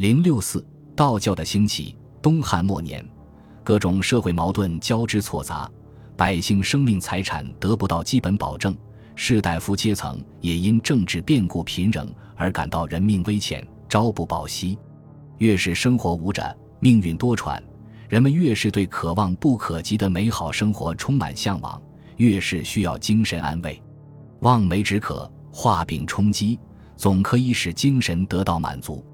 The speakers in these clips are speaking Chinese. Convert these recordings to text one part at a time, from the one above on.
零六四道教的兴起，东汉末年，各种社会矛盾交织错杂，百姓生命财产得不到基本保证，士大夫阶层也因政治变故频仍而感到人命危险，朝不保夕。越是生活无着，命运多舛，人们越是对渴望不可及的美好生活充满向往，越是需要精神安慰。望梅止渴，画饼充饥，总可以使精神得到满足。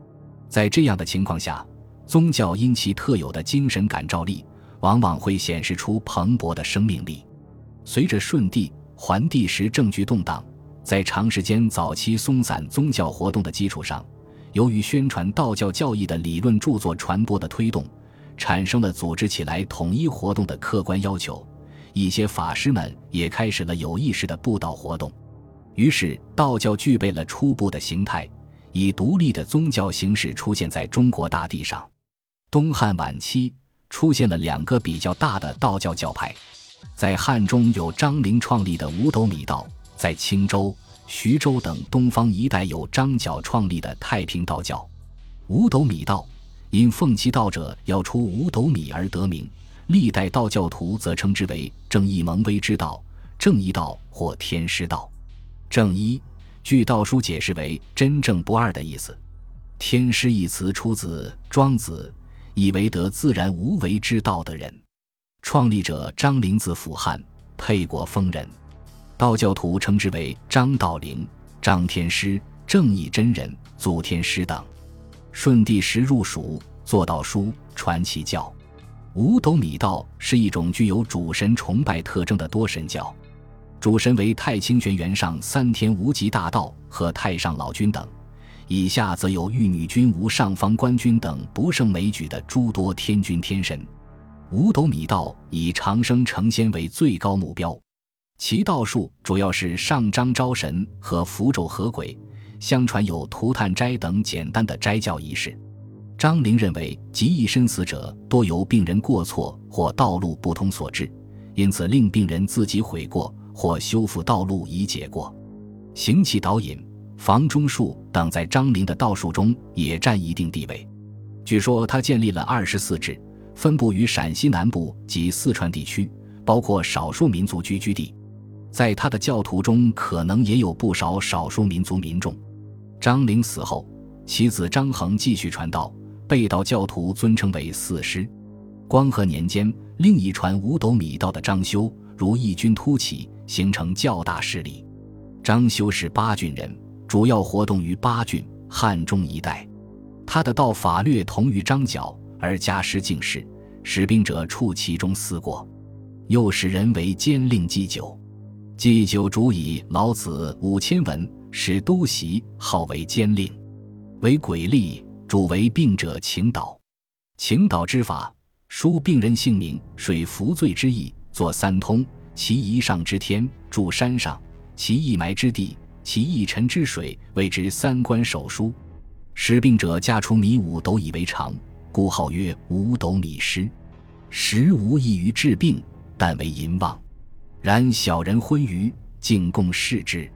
在这样的情况下，宗教因其特有的精神感召力，往往会显示出蓬勃的生命力。随着顺帝、桓帝时政局动荡，在长时间早期松散宗教活动的基础上，由于宣传道教教义的理论著作传播的推动，产生了组织起来统一活动的客观要求。一些法师们也开始了有意识的布道活动，于是道教具备了初步的形态。以独立的宗教形式出现在中国大地上。东汉晚期出现了两个比较大的道教教派，在汉中有张陵创立的五斗米道，在青州、徐州等东方一带有张角创立的太平道教。五斗米道因奉其道者要出五斗米而得名，历代道教徒则称之为正义蒙威之道、正义道或天师道。正一。据道书解释为“真正不二”的意思，“天师”一词出自《庄子》，以为得自然无为之道的人。创立者张陵字辅汉，沛国丰人，道教徒称之为张道陵、张天师、正义真人、祖天师等。顺帝时入蜀，做道书，传其教。五斗米道是一种具有主神崇拜特征的多神教。主神为太清玄元上三天无极大道和太上老君等，以下则有玉女君、无上方官君等不胜枚举的诸多天君天神。五斗米道以长生成仙为最高目标，其道术主要是上章招神和符咒合鬼，相传有涂炭斋等简单的斋教仪式。张陵认为，极易身死者多由病人过错或道路不通所致，因此令病人自己悔过。或修复道路以解过，行气导引、房中术等在张陵的道术中也占一定地位。据说他建立了二十四支，分布于陕西南部及四川地区，包括少数民族聚居地。在他的教徒中，可能也有不少少数民族民众。张陵死后，其子张衡继续传道，被道教徒尊称为四师。光和年间，另一传五斗米道的张修如异军突起。形成较大势力。张修是巴郡人，主要活动于巴郡、汉中一带。他的道法略同于张角，而家师敬事，使兵者处其中思过。又使人为监令祭酒，祭酒主以老子五千文，使都袭号为监令。为鬼吏，主为病者请导。请导之法，书病人姓名，水服罪之意，作三通。其一上之天，住山上；其一埋之地，其一沉之水，谓之三官手书。使病者家出米五斗以为常，故号曰五斗米师。实无异于治病，但为淫妄。然小人昏愚，竟共视之。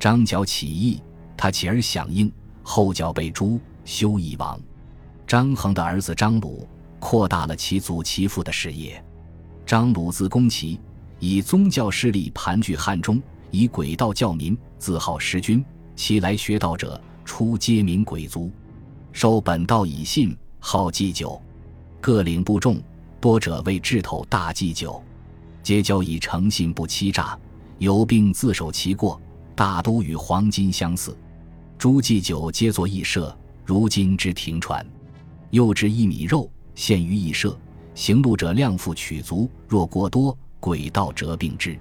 张角起义，他起而响应，后角被诛，休已亡。张衡的儿子张鲁扩大了其祖其父的事业。张鲁字公齐。以宗教势力盘踞汉中，以鬼道教民，自号师君。其来学道者，初皆名鬼族，受本道以信，好祭酒。各领部众，多者为智头大祭酒，皆教以诚信不欺诈，有病自首其过，大都与黄金相似。诸祭酒皆作义社，如今之停传。又置一米肉，献于义社，行路者量付取足，若过多。鬼道折并之，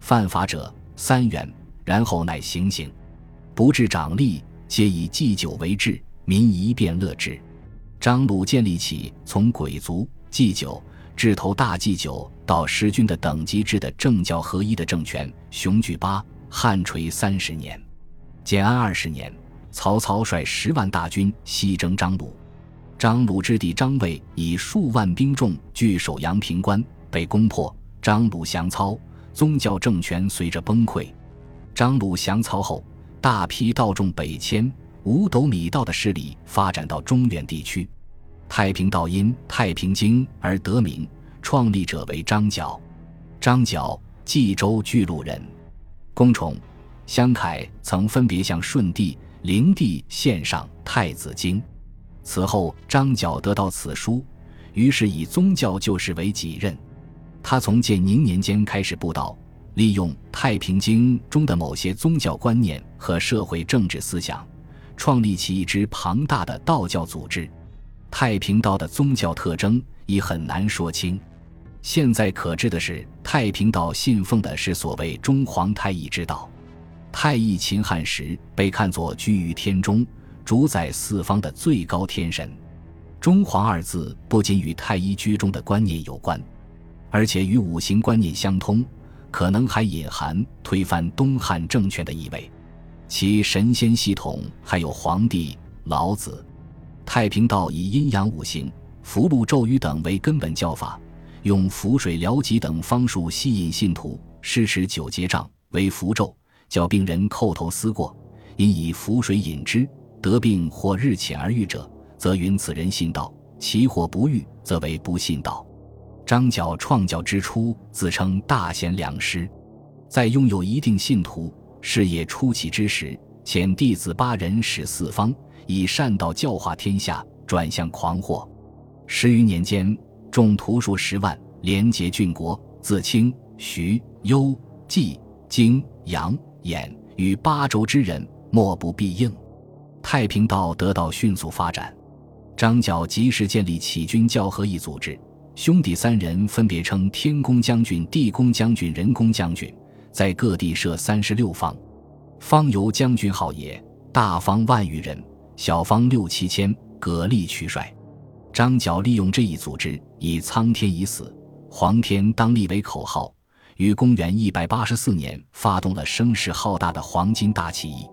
犯法者三元，然后乃行刑。不治长吏，皆以祭酒为治，民一便乐之。张鲁建立起从鬼族祭酒至头大祭酒到师君的等级制的政教合一的政权，雄踞八汉垂三十年。建安二十年，曹操率十万大军西征张鲁，张鲁之弟张卫以数万兵众据守阳平关，被攻破。张鲁降操，宗教政权随着崩溃。张鲁降操后，大批道众北迁，五斗米道的势力发展到中原地区。太平道因《太平经》而得名，创立者为张角。张角，冀州巨鹿人，公崇、襄凯曾分别向顺帝、灵帝献上《太子经》。此后，张角得到此书，于是以宗教救世为己任。他从建宁年间开始布道，利用《太平经》中的某些宗教观念和社会政治思想，创立起一支庞大的道教组织。太平道的宗教特征已很难说清。现在可知的是，太平道信奉的是所谓中皇太一之道。太一秦汉时被看作居于天中、主宰四方的最高天神。中皇二字不仅与太一居中的观念有关，而且与五行观念相通，可能还隐含推翻东汉政权的意味。其神仙系统还有黄帝、老子。太平道以阴阳五行、符箓咒语等为根本教法，用符水疗疾等方术吸引信徒，施持九节杖为符咒，叫病人叩头思过，因以符水引之，得病或日浅而愈者，则云此人信道；其或不愈，则为不信道。张角创教之初，自称大贤良师，在拥有一定信徒、事业初期之时，遣弟子八人使四方。以善道教化天下，转向狂惑。十余年间，众徒数十万，连结郡国，自清、徐、幽、冀、荆、扬、兖与八州之人，莫不必应。太平道得到迅速发展。张角及时建立起军教合一组织，兄弟三人分别称天公将军、地公将军、人公将军，在各地设三十六方，方由将军号也，大方万余人。小方六七千，各立取帅。张角利用这一组织，以“苍天已死，黄天当立”为口号，于公元一百八十四年发动了声势浩大的黄巾大起义。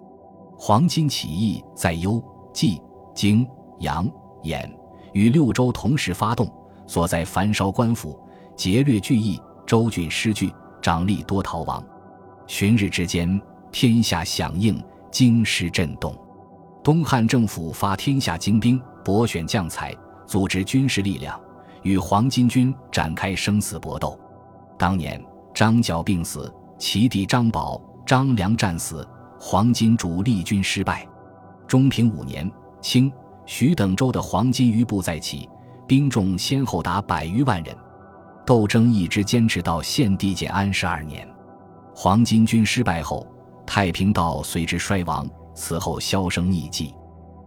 黄巾起义在幽、冀、荆、扬、兖与六州同时发动，所在焚烧官府，劫掠巨邑，州郡失据，长吏多逃亡。旬日之间，天下响应，京师震动。东汉政府发天下精兵，博选将才，组织军事力量，与黄巾军展开生死搏斗。当年张角病死，其弟张宝、张良战死，黄巾主力军失败。中平五年，清、徐等州的黄巾余部再起，兵众先后达百余万人，斗争一直坚持到献帝建安十二年。黄巾军失败后，太平道随之衰亡。此后销声匿迹。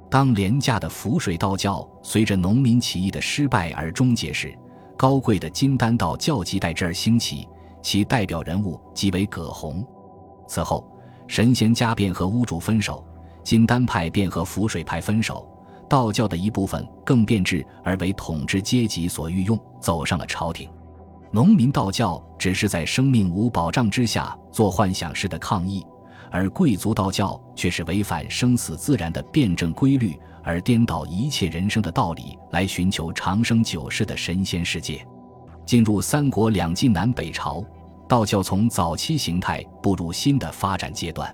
当廉价的浮水道教随着农民起义的失败而终结时，高贵的金丹道教即代之而兴起，其代表人物即为葛洪。此后，神仙家便和巫主分手，金丹派便和浮水派分手，道教的一部分更变质而为统治阶级所御用，走上了朝廷。农民道教只是在生命无保障之下做幻想式的抗议。而贵族道教却是违反生死自然的辩证规律，而颠倒一切人生的道理，来寻求长生久世的神仙世界。进入三国两晋南北朝，道教从早期形态步入新的发展阶段。